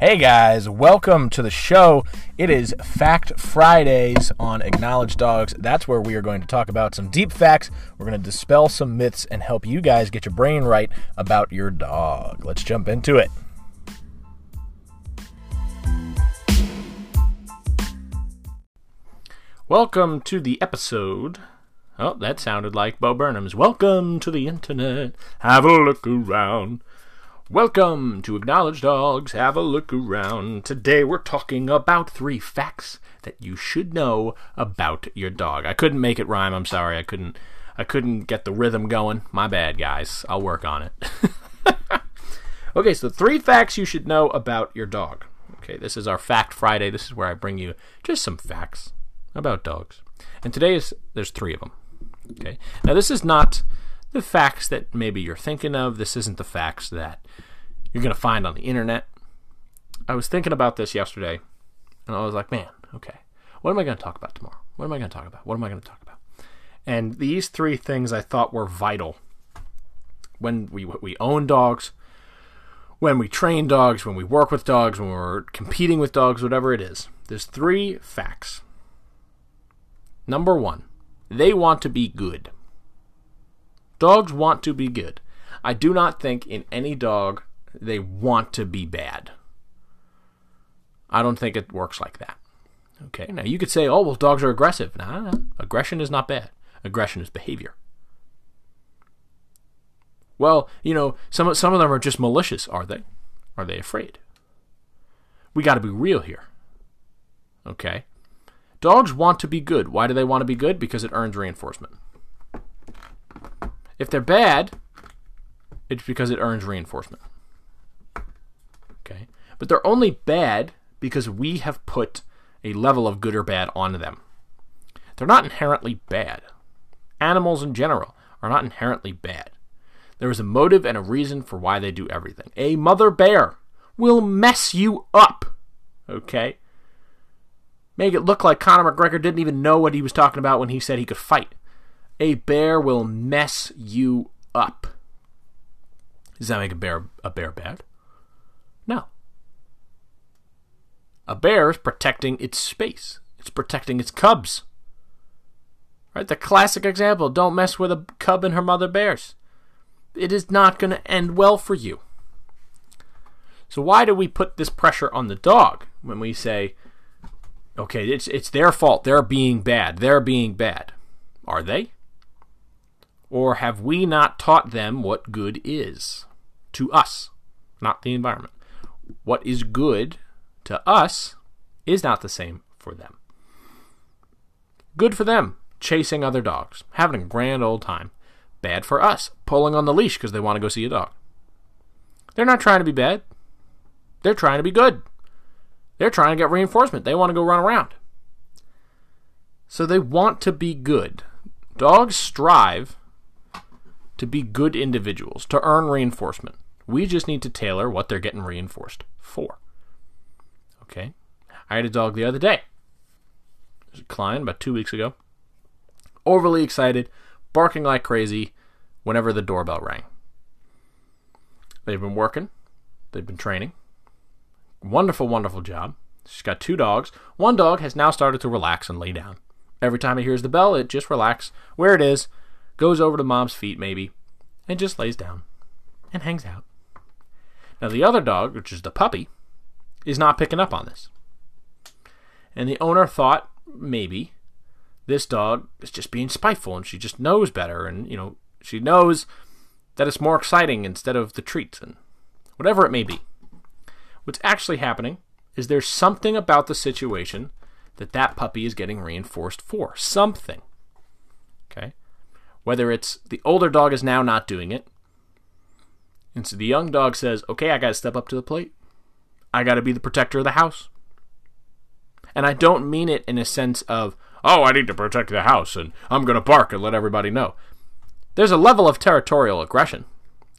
Hey guys, welcome to the show. It is Fact Fridays on Acknowledge Dogs. That's where we are going to talk about some deep facts. We're going to dispel some myths and help you guys get your brain right about your dog. Let's jump into it. Welcome to the episode. Oh, that sounded like Bo Burnham's. Welcome to the internet. Have a look around. Welcome to Acknowledge Dogs. Have a look around. Today we're talking about three facts that you should know about your dog. I couldn't make it rhyme. I'm sorry. I couldn't. I couldn't get the rhythm going. My bad, guys. I'll work on it. okay, so three facts you should know about your dog. Okay, this is our Fact Friday. This is where I bring you just some facts about dogs. And today is there's three of them. Okay. Now this is not the facts that maybe you're thinking of. This isn't the facts that you're going to find on the internet. I was thinking about this yesterday, and I was like, man, okay, what am I going to talk about tomorrow? What am I going to talk about? What am I going to talk about? And these three things I thought were vital when we we own dogs, when we train dogs, when we work with dogs, when we're competing with dogs, whatever it is. There's three facts. Number one, they want to be good. Dogs want to be good. I do not think in any dog they want to be bad. I don't think it works like that. Okay, now you could say, oh, well, dogs are aggressive. Nah, nah, aggression is not bad. Aggression is behavior. Well, you know, some, some of them are just malicious, are they? Are they afraid? We got to be real here. Okay? Dogs want to be good. Why do they want to be good? Because it earns reinforcement. If they're bad, it's because it earns reinforcement. Okay? But they're only bad because we have put a level of good or bad on them. They're not inherently bad. Animals in general are not inherently bad. There is a motive and a reason for why they do everything. A mother bear will mess you up. Okay? Make it look like Conor McGregor didn't even know what he was talking about when he said he could fight. A bear will mess you up. Does that make a bear a bear bad? No. A bear is protecting its space. It's protecting its cubs. Right? The classic example, don't mess with a cub and her mother bears. It is not going to end well for you. So why do we put this pressure on the dog when we say Okay, it's it's their fault. They're being bad. They're being bad. Are they? Or have we not taught them what good is to us, not the environment? What is good to us is not the same for them. Good for them, chasing other dogs, having a grand old time. Bad for us, pulling on the leash because they want to go see a dog. They're not trying to be bad. They're trying to be good. They're trying to get reinforcement. They want to go run around. So they want to be good. Dogs strive to be good individuals, to earn reinforcement. We just need to tailor what they're getting reinforced for. Okay? I had a dog the other day. There's a client about two weeks ago. Overly excited, barking like crazy whenever the doorbell rang. They've been working, they've been training, Wonderful, wonderful job. She's got two dogs. One dog has now started to relax and lay down. Every time it hears the bell, it just relaxes where it is, goes over to mom's feet maybe, and just lays down and hangs out. Now, the other dog, which is the puppy, is not picking up on this. And the owner thought maybe this dog is just being spiteful and she just knows better and, you know, she knows that it's more exciting instead of the treats and whatever it may be. What's actually happening is there's something about the situation that that puppy is getting reinforced for. Something. Okay? Whether it's the older dog is now not doing it. And so the young dog says, okay, I got to step up to the plate. I got to be the protector of the house. And I don't mean it in a sense of, oh, I need to protect the house and I'm going to bark and let everybody know. There's a level of territorial aggression,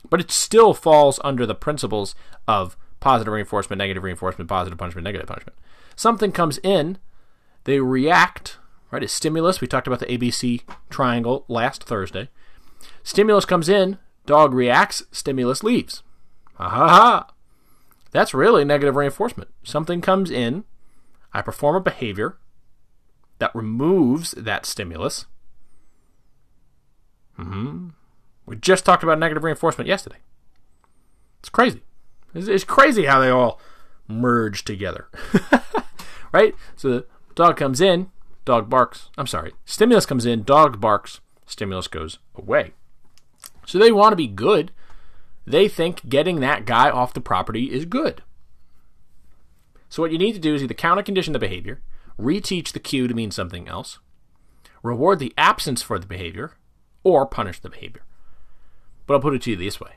but it still falls under the principles of positive reinforcement, negative reinforcement, positive punishment, negative punishment. Something comes in, they react, right? It's stimulus. We talked about the ABC triangle last Thursday. Stimulus comes in, dog reacts, stimulus leaves. Ha ha ha. That's really negative reinforcement. Something comes in, I perform a behavior that removes that stimulus. hmm We just talked about negative reinforcement yesterday. It's crazy. It's, it's crazy how they all merge together. right? So the dog comes in, dog barks. I'm sorry. Stimulus comes in, dog barks, stimulus goes away. So they want to be good. They think getting that guy off the property is good. So what you need to do is either counter condition the behavior, reteach the cue to mean something else, reward the absence for the behavior, or punish the behavior. But I'll put it to you this way.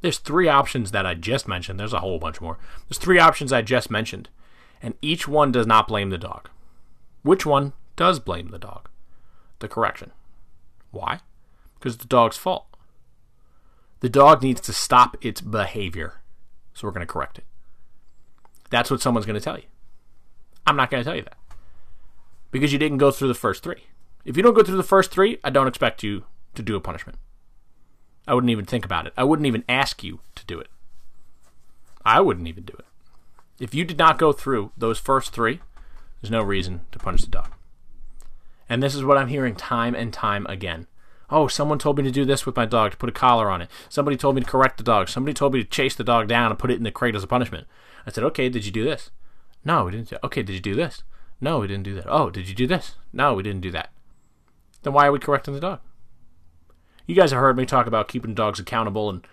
There's three options that I just mentioned. There's a whole bunch more. There's three options I just mentioned, and each one does not blame the dog. Which one does blame the dog? The correction. Why? Because the dog's fault. The dog needs to stop its behavior. So we're going to correct it. That's what someone's going to tell you. I'm not going to tell you that. Because you didn't go through the first three. If you don't go through the first three, I don't expect you to do a punishment. I wouldn't even think about it. I wouldn't even ask you to do it. I wouldn't even do it. If you did not go through those first three, there's no reason to punish the dog. And this is what I'm hearing time and time again. Oh, someone told me to do this with my dog, to put a collar on it. Somebody told me to correct the dog. Somebody told me to chase the dog down and put it in the crate as a punishment. I said, okay, did you do this? No, we didn't. Okay, did you do this? No, we didn't do that. Oh, did you do this? No, we didn't do that. Then why are we correcting the dog? You guys have heard me talk about keeping dogs accountable, and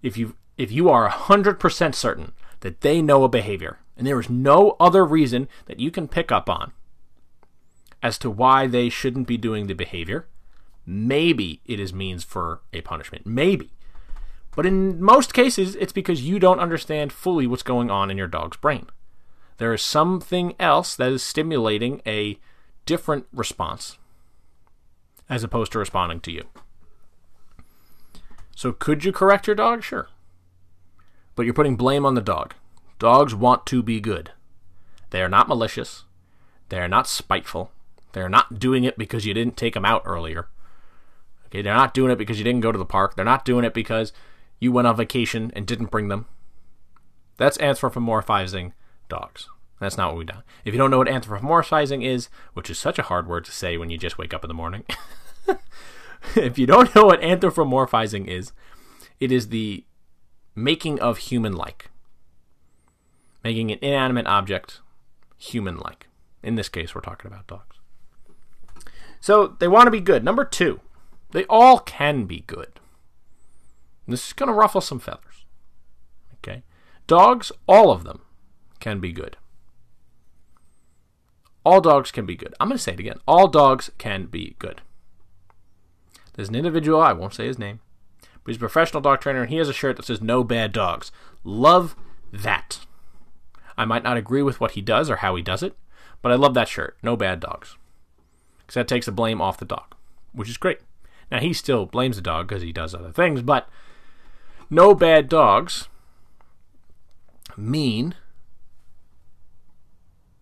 if you if you are hundred percent certain that they know a behavior, and there is no other reason that you can pick up on as to why they shouldn't be doing the behavior, maybe it is means for a punishment. Maybe. But in most cases, it's because you don't understand fully what's going on in your dog's brain. There is something else that is stimulating a different response as opposed to responding to you. So, could you correct your dog? Sure. But you're putting blame on the dog. Dogs want to be good. They are not malicious. They are not spiteful. They are not doing it because you didn't take them out earlier. Okay, they're not doing it because you didn't go to the park. They're not doing it because you went on vacation and didn't bring them. That's anthropomorphizing dogs. That's not what we've done. If you don't know what anthropomorphizing is, which is such a hard word to say when you just wake up in the morning, if you don't know what anthropomorphizing is, it is the making of human like. Making an inanimate object human like. In this case, we're talking about dogs. So they want to be good. Number two, they all can be good. This is going to ruffle some feathers. Okay? Dogs, all of them, can be good. All dogs can be good. I'm going to say it again. All dogs can be good. There's an individual, I won't say his name, but he's a professional dog trainer and he has a shirt that says no bad dogs. Love that. I might not agree with what he does or how he does it, but I love that shirt. No bad dogs. Because that takes the blame off the dog, which is great. Now, he still blames the dog because he does other things, but no bad dogs mean,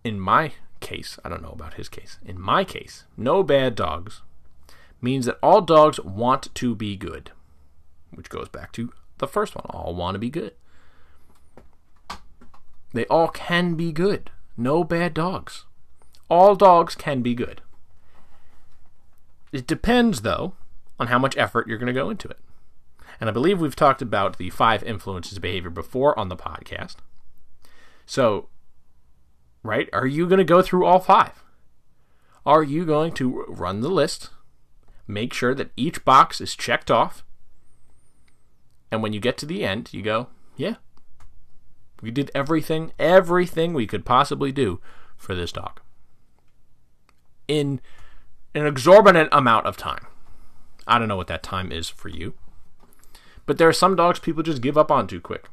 in my case, I don't know about his case, in my case, no bad dogs means that all dogs want to be good, which goes back to the first one. All want to be good. They all can be good. No bad dogs. All dogs can be good. It depends, though, on how much effort you're going to go into it. And I believe we've talked about the five influences of behavior before on the podcast. So, right, are you going to go through all five? Are you going to run the list, make sure that each box is checked off, and when you get to the end, you go, yeah, we did everything, everything we could possibly do for this dog in an exorbitant amount of time. I don't know what that time is for you. But there are some dogs people just give up on too quick.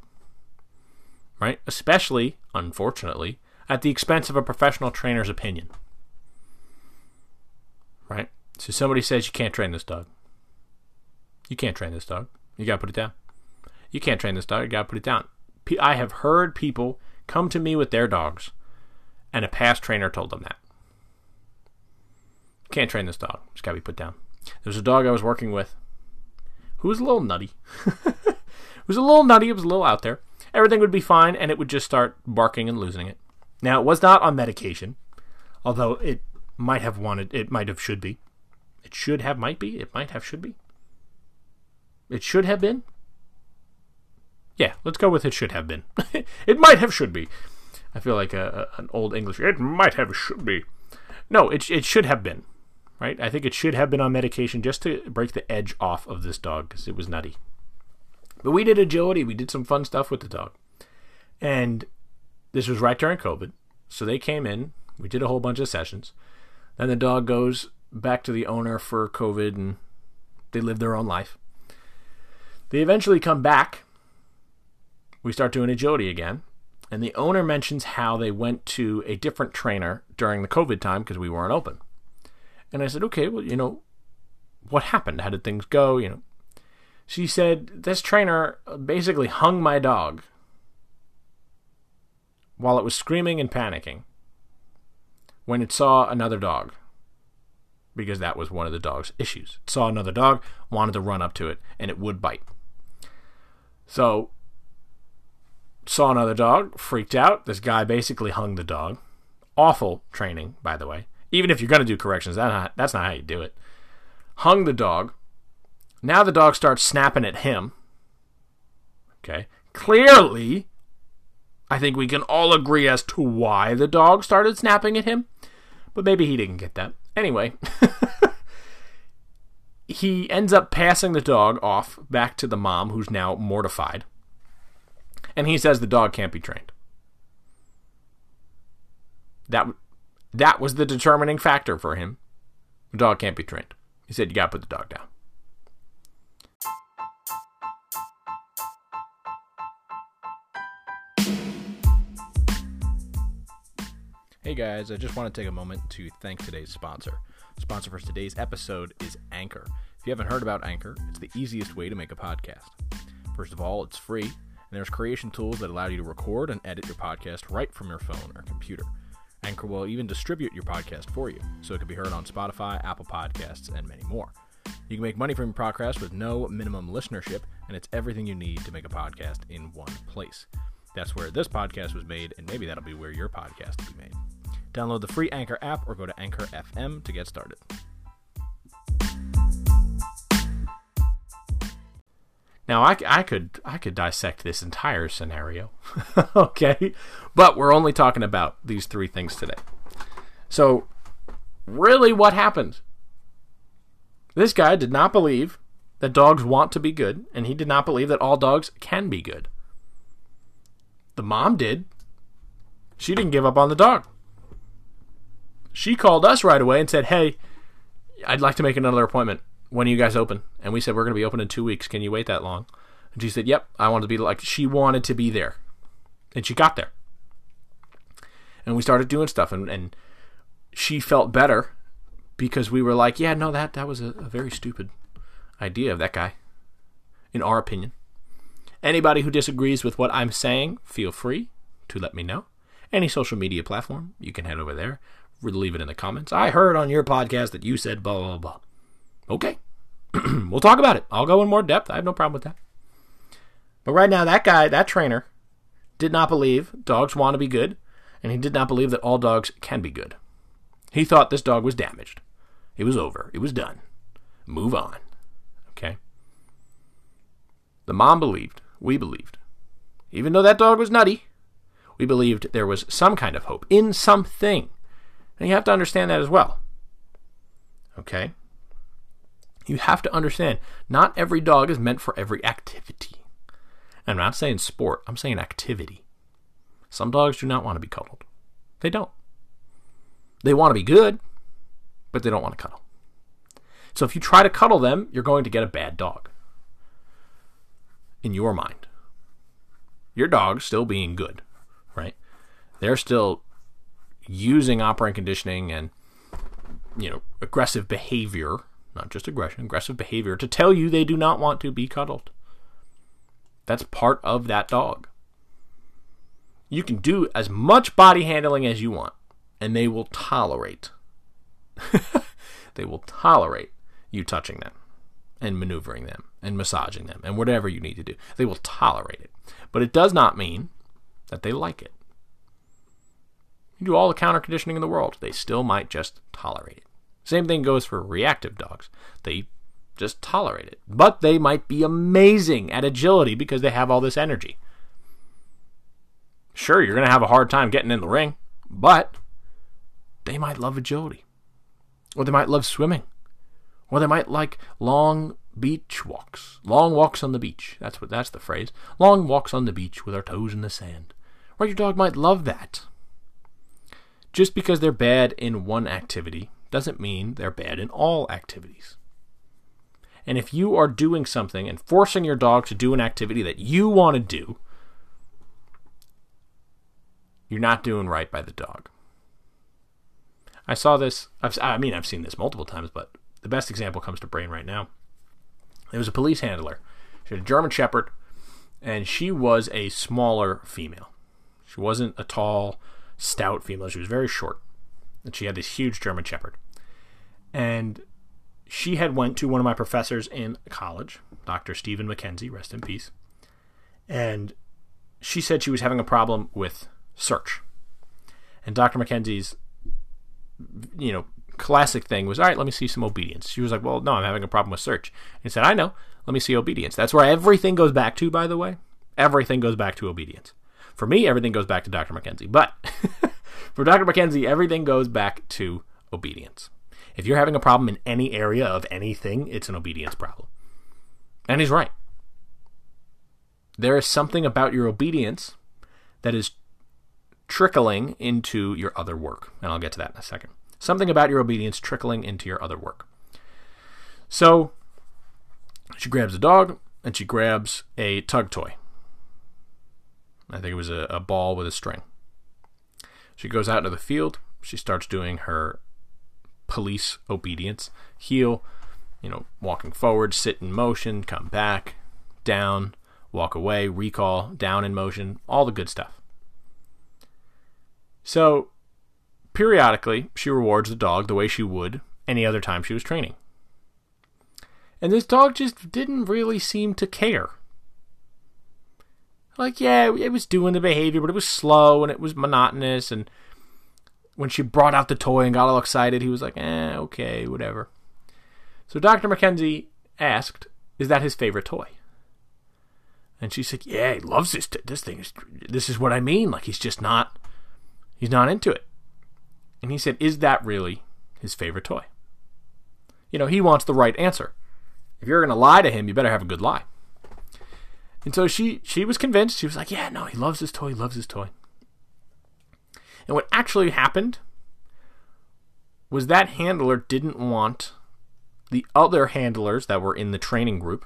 Right? Especially, unfortunately, at the expense of a professional trainer's opinion. Right? So somebody says you can't train this dog. You can't train this dog. You got to put it down. You can't train this dog. You got to put it down. I have heard people come to me with their dogs, and a past trainer told them that. Can't train this dog. It's got to be put down. There was a dog I was working with who was a little nutty. it was a little nutty. It was a little out there. everything would be fine and it would just start barking and losing it. Now, it was not on medication, although it might have wanted, it might have, should be. It should have, might be, it might have, should be. It should have been. Yeah, let's go with it should have been. it might have, should be. I feel like a, a, an old English. It might have, should be. No, it, it should have been. Right? I think it should have been on medication just to break the edge off of this dog because it was nutty. But we did agility. We did some fun stuff with the dog. And this was right during COVID. So they came in. We did a whole bunch of sessions. Then the dog goes back to the owner for COVID and they live their own life. They eventually come back. We start doing agility again. And the owner mentions how they went to a different trainer during the COVID time because we weren't open. And I said, okay, well, you know, what happened? How did things go? You know, she said, This trainer basically hung my dog while it was screaming and panicking when it saw another dog. Because that was one of the dog's issues. It saw another dog, wanted to run up to it, and it would bite. So, saw another dog, freaked out. This guy basically hung the dog. Awful training, by the way. Even if you're going to do corrections, that's not how you do it. Hung the dog, now the dog starts snapping at him. Okay. Clearly, I think we can all agree as to why the dog started snapping at him, but maybe he didn't get that. Anyway, he ends up passing the dog off back to the mom, who's now mortified. And he says the dog can't be trained. That, that was the determining factor for him. The dog can't be trained. He said, You got to put the dog down. Hey guys, I just want to take a moment to thank today's sponsor. Sponsor for today's episode is Anchor. If you haven't heard about Anchor, it's the easiest way to make a podcast. First of all, it's free, and there's creation tools that allow you to record and edit your podcast right from your phone or computer. Anchor will even distribute your podcast for you, so it can be heard on Spotify, Apple Podcasts, and many more. You can make money from your podcast with no minimum listenership, and it's everything you need to make a podcast in one place. That's where this podcast was made, and maybe that'll be where your podcast will be made. Download the free Anchor app or go to Anchor FM to get started. Now I, I could I could dissect this entire scenario, okay, but we're only talking about these three things today. So, really, what happened? This guy did not believe that dogs want to be good, and he did not believe that all dogs can be good. The mom did. She didn't give up on the dog she called us right away and said, "Hey, I'd like to make another appointment. When are you guys open?" And we said, "We're going to be open in two weeks. Can you wait that long?" And she said, "Yep, I want to be like." She wanted to be there, and she got there. And we started doing stuff, and, and she felt better because we were like, "Yeah, no, that that was a, a very stupid idea of that guy." In our opinion, anybody who disagrees with what I'm saying, feel free to let me know. Any social media platform, you can head over there leave it in the comments. I heard on your podcast that you said blah, blah, blah. Okay. we'll talk about it. I'll go in more depth. I have no problem with that. But right now, that guy, that trainer, did not believe dogs want to be good, and he did not believe that all dogs can be good. He thought this dog was damaged. It was over. It was done. Move on. Okay? The mom believed. We believed. Even though that dog was nutty, we believed there was some kind of hope in something. And you have to understand that as well. Okay? You have to understand not every dog is meant for every activity. And I'm not saying sport, I'm saying activity. Some dogs do not want to be cuddled. They don't. They want to be good, but they don't want to cuddle. So if you try to cuddle them, you're going to get a bad dog. In your mind. Your dog's still being good, right? They're still using operant conditioning and you know aggressive behavior, not just aggression, aggressive behavior to tell you they do not want to be cuddled. That's part of that dog. You can do as much body handling as you want, and they will tolerate. they will tolerate you touching them and maneuvering them and massaging them and whatever you need to do. They will tolerate it. But it does not mean that they like it. You do all the counter conditioning in the world, they still might just tolerate it. Same thing goes for reactive dogs. They just tolerate it. But they might be amazing at agility because they have all this energy. Sure, you're going to have a hard time getting in the ring, but they might love agility. Or they might love swimming. Or they might like long beach walks. Long walks on the beach. That's what that's the phrase. Long walks on the beach with our toes in the sand. Or your dog might love that. Just because they're bad in one activity doesn't mean they're bad in all activities. And if you are doing something and forcing your dog to do an activity that you want to do, you're not doing right by the dog. I saw this, I've, I mean, I've seen this multiple times, but the best example comes to brain right now. There was a police handler. She had a German Shepherd, and she was a smaller female. She wasn't a tall, stout female. She was very short, and she had this huge German Shepherd. And she had went to one of my professors in college, Dr. Stephen McKenzie, rest in peace. And she said she was having a problem with search. And Dr. McKenzie's, you know, classic thing was, all right, let me see some obedience. She was like, well, no, I'm having a problem with search. And he said, I know, let me see obedience. That's where everything goes back to, by the way. Everything goes back to obedience. For me, everything goes back to Dr. McKenzie. But for Dr. McKenzie, everything goes back to obedience. If you're having a problem in any area of anything, it's an obedience problem. And he's right. There is something about your obedience that is trickling into your other work. And I'll get to that in a second. Something about your obedience trickling into your other work. So she grabs a dog and she grabs a tug toy. I think it was a, a ball with a string. She goes out into the field. She starts doing her police obedience. Heel, you know, walking forward, sit in motion, come back, down, walk away, recall, down in motion, all the good stuff. So, periodically, she rewards the dog the way she would any other time she was training. And this dog just didn't really seem to care. Like, yeah, it was doing the behavior, but it was slow and it was monotonous and when she brought out the toy and got all excited, he was like, eh, okay, whatever. So Dr. McKenzie asked, is that his favorite toy? And she said, yeah, he loves this. T- this thing is, this is what I mean. Like, he's just not, he's not into it. And he said, is that really his favorite toy? You know, he wants the right answer. If you're going to lie to him, you better have a good lie. And so she, she was convinced. She was like, yeah, no, he loves his toy, he loves his toy. And what actually happened was that handler didn't want the other handlers that were in the training group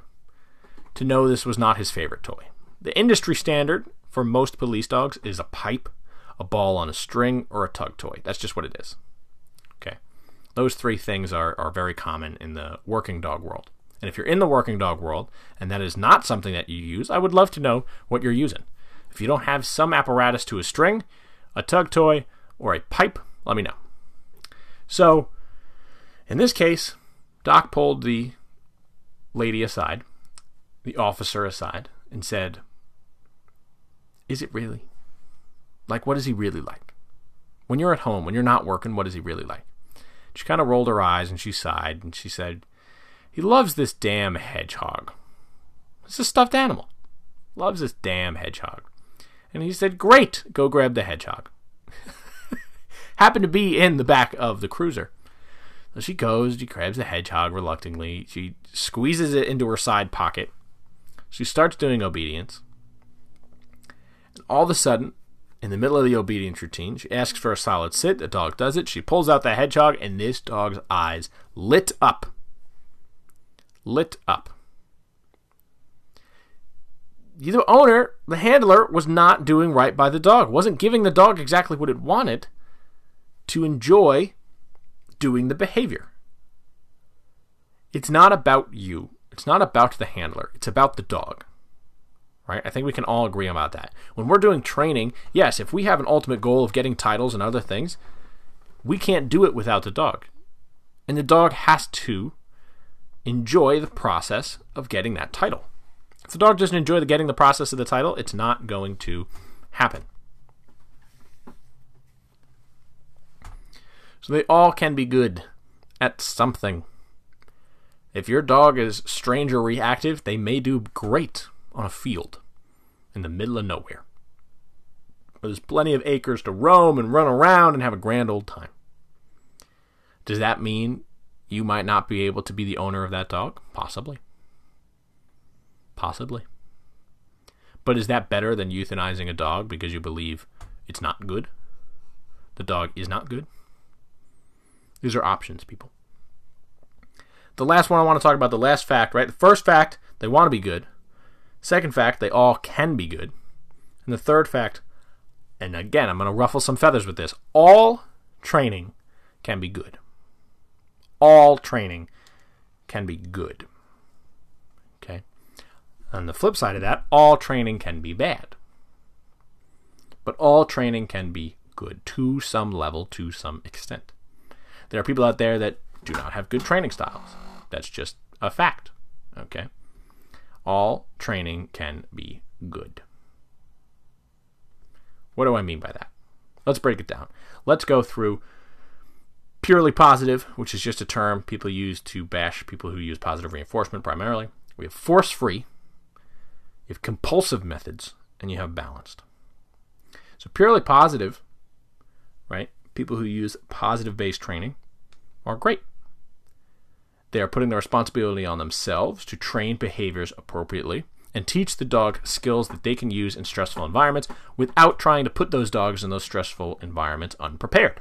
to know this was not his favorite toy. The industry standard for most police dogs is a pipe, a ball on a string, or a tug toy. That's just what it is. Okay. Those three things are, are very common in the working dog world. And if you're in the working dog world and that is not something that you use, I would love to know what you're using. If you don't have some apparatus to a string, a tug toy, or a pipe, let me know. So, in this case, Doc pulled the lady aside, the officer aside, and said, Is it really? Like, what is he really like? When you're at home, when you're not working, what is he really like? She kind of rolled her eyes and she sighed and she said, He loves this damn hedgehog. It's a stuffed animal. Loves this damn hedgehog. And he said, Great, go grab the hedgehog. Happened to be in the back of the cruiser. So she goes, she grabs the hedgehog reluctantly, she squeezes it into her side pocket. She starts doing obedience. And all of a sudden, in the middle of the obedience routine, she asks for a solid sit. The dog does it. She pulls out the hedgehog, and this dog's eyes lit up. Lit up the owner, the handler, was not doing right by the dog, wasn't giving the dog exactly what it wanted to enjoy doing the behavior. It's not about you. It's not about the handler. It's about the dog. Right? I think we can all agree about that. When we're doing training, yes, if we have an ultimate goal of getting titles and other things, we can't do it without the dog. And the dog has to enjoy the process of getting that title. If the dog doesn't enjoy the getting the process of the title, it's not going to happen. So they all can be good at something. If your dog is strange or reactive, they may do great on a field in the middle of nowhere. There's plenty of acres to roam and run around and have a grand old time. Does that mean you might not be able to be the owner of that dog? Possibly. Possibly. But is that better than euthanizing a dog because you believe it's not good? The dog is not good? These are options, people. The last one I want to talk about, the last fact, right? The first fact, they want to be good. Second fact, they all can be good. And the third fact, and again, I'm going to ruffle some feathers with this all training can be good. All training can be good. On the flip side of that, all training can be bad. But all training can be good to some level, to some extent. There are people out there that do not have good training styles. That's just a fact. Okay? All training can be good. What do I mean by that? Let's break it down. Let's go through purely positive, which is just a term people use to bash people who use positive reinforcement primarily. We have force free, you have compulsive methods, and you have balanced. So, purely positive, right? People who use positive based training are great. They are putting the responsibility on themselves to train behaviors appropriately and teach the dog skills that they can use in stressful environments without trying to put those dogs in those stressful environments unprepared.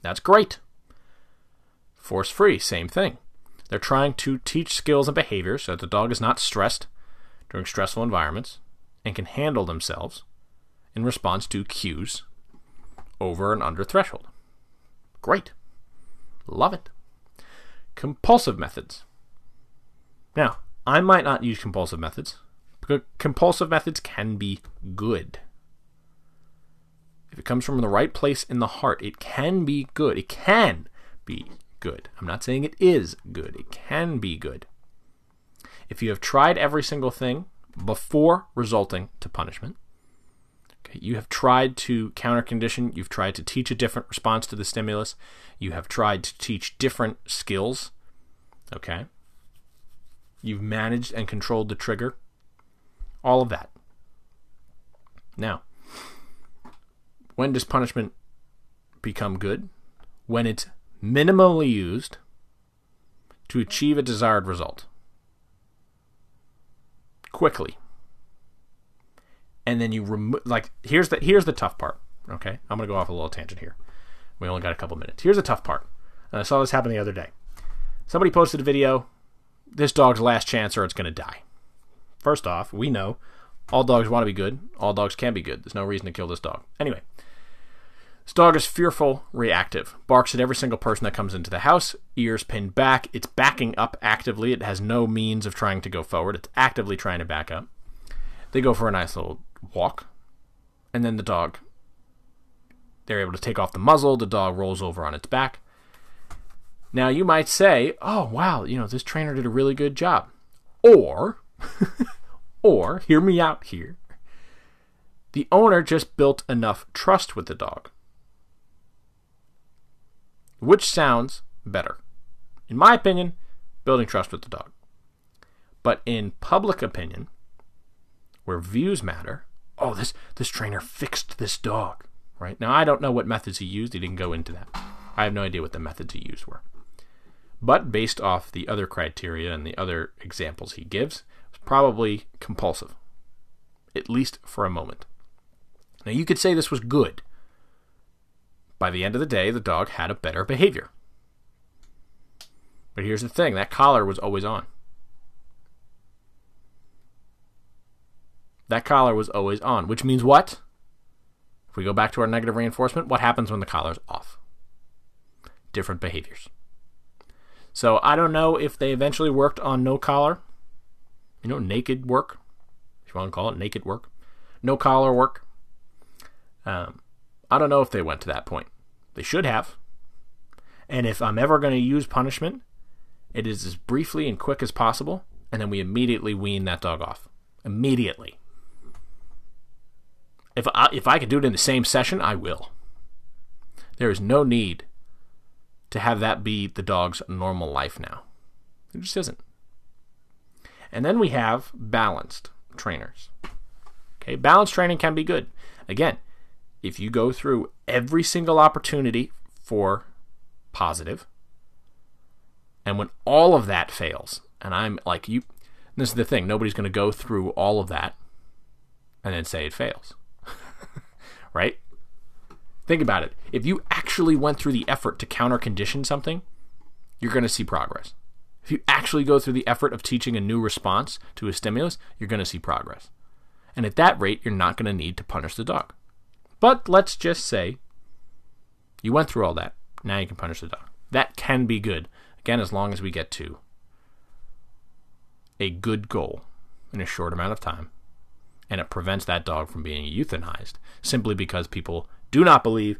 That's great. Force free, same thing. They're trying to teach skills and behaviors so that the dog is not stressed during stressful environments and can handle themselves in response to cues over and under threshold. Great. Love it. Compulsive methods. Now, I might not use compulsive methods, because compulsive methods can be good. If it comes from the right place in the heart, it can be good. It can be good. I'm not saying it is good, it can be good. If you have tried every single thing before resulting to punishment, okay, you have tried to counter condition, you've tried to teach a different response to the stimulus, you have tried to teach different skills, okay? You've managed and controlled the trigger. All of that. Now, when does punishment become good? When it's minimally used to achieve a desired result. Quickly. And then you remove like here's the here's the tough part. Okay? I'm gonna go off a little tangent here. We only got a couple minutes. Here's the tough part. And I saw this happen the other day. Somebody posted a video this dog's last chance or it's to die. First off, we know all dogs want to be good. All dogs can be good. There's no reason to kill this dog. Anyway, this dog is fearful, reactive, barks at every single person that comes into the house, ears pinned back. It's backing up actively. It has no means of trying to go forward. It's actively trying to back up. They go for a nice little walk, and then the dog, they're able to take off the muzzle. The dog rolls over on its back. Now you might say, "Oh, wow, you know, this trainer did a really good job." Or or hear me out here. The owner just built enough trust with the dog. Which sounds better? In my opinion, building trust with the dog. But in public opinion, where views matter, oh, this this trainer fixed this dog, right? Now I don't know what methods he used. He didn't go into that. I have no idea what the methods he used were but based off the other criteria and the other examples he gives, it's probably compulsive, at least for a moment. Now, you could say this was good. By the end of the day, the dog had a better behavior. But here's the thing that collar was always on. That collar was always on, which means what? If we go back to our negative reinforcement, what happens when the collar's off? Different behaviors. So I don't know if they eventually worked on no collar, you know, naked work, if you want to call it naked work, no collar work. Um, I don't know if they went to that point. They should have. And if I'm ever going to use punishment, it is as briefly and quick as possible and then we immediately wean that dog off. Immediately. If I, if I could do it in the same session, I will. There is no need to have that be the dog's normal life now. It just isn't. And then we have balanced trainers. Okay, balanced training can be good. Again, if you go through every single opportunity for positive, and when all of that fails, and I'm like you, this is the thing, nobody's going to go through all of that and then say it fails. right? Think about it. If you actually went through the effort to counter condition something, you're going to see progress. If you actually go through the effort of teaching a new response to a stimulus, you're going to see progress. And at that rate, you're not going to need to punish the dog. But let's just say you went through all that. Now you can punish the dog. That can be good. Again, as long as we get to a good goal in a short amount of time. And it prevents that dog from being euthanized simply because people do not believe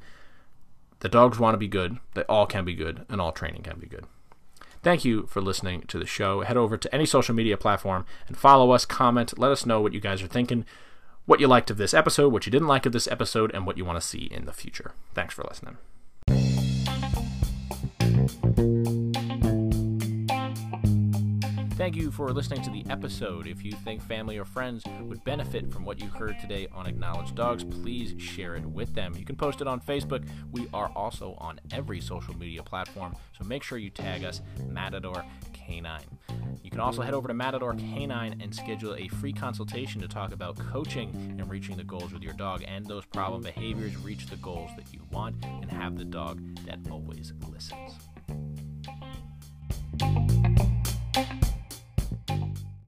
the dogs want to be good, that all can be good, and all training can be good. Thank you for listening to the show. Head over to any social media platform and follow us, comment, let us know what you guys are thinking, what you liked of this episode, what you didn't like of this episode, and what you want to see in the future. Thanks for listening. Thank you for listening to the episode. If you think family or friends would benefit from what you heard today on Acknowledged Dogs, please share it with them. You can post it on Facebook. We are also on every social media platform, so make sure you tag us Matador Canine. You can also head over to Matador Canine and schedule a free consultation to talk about coaching and reaching the goals with your dog and those problem behaviors. Reach the goals that you want and have the dog that always listens.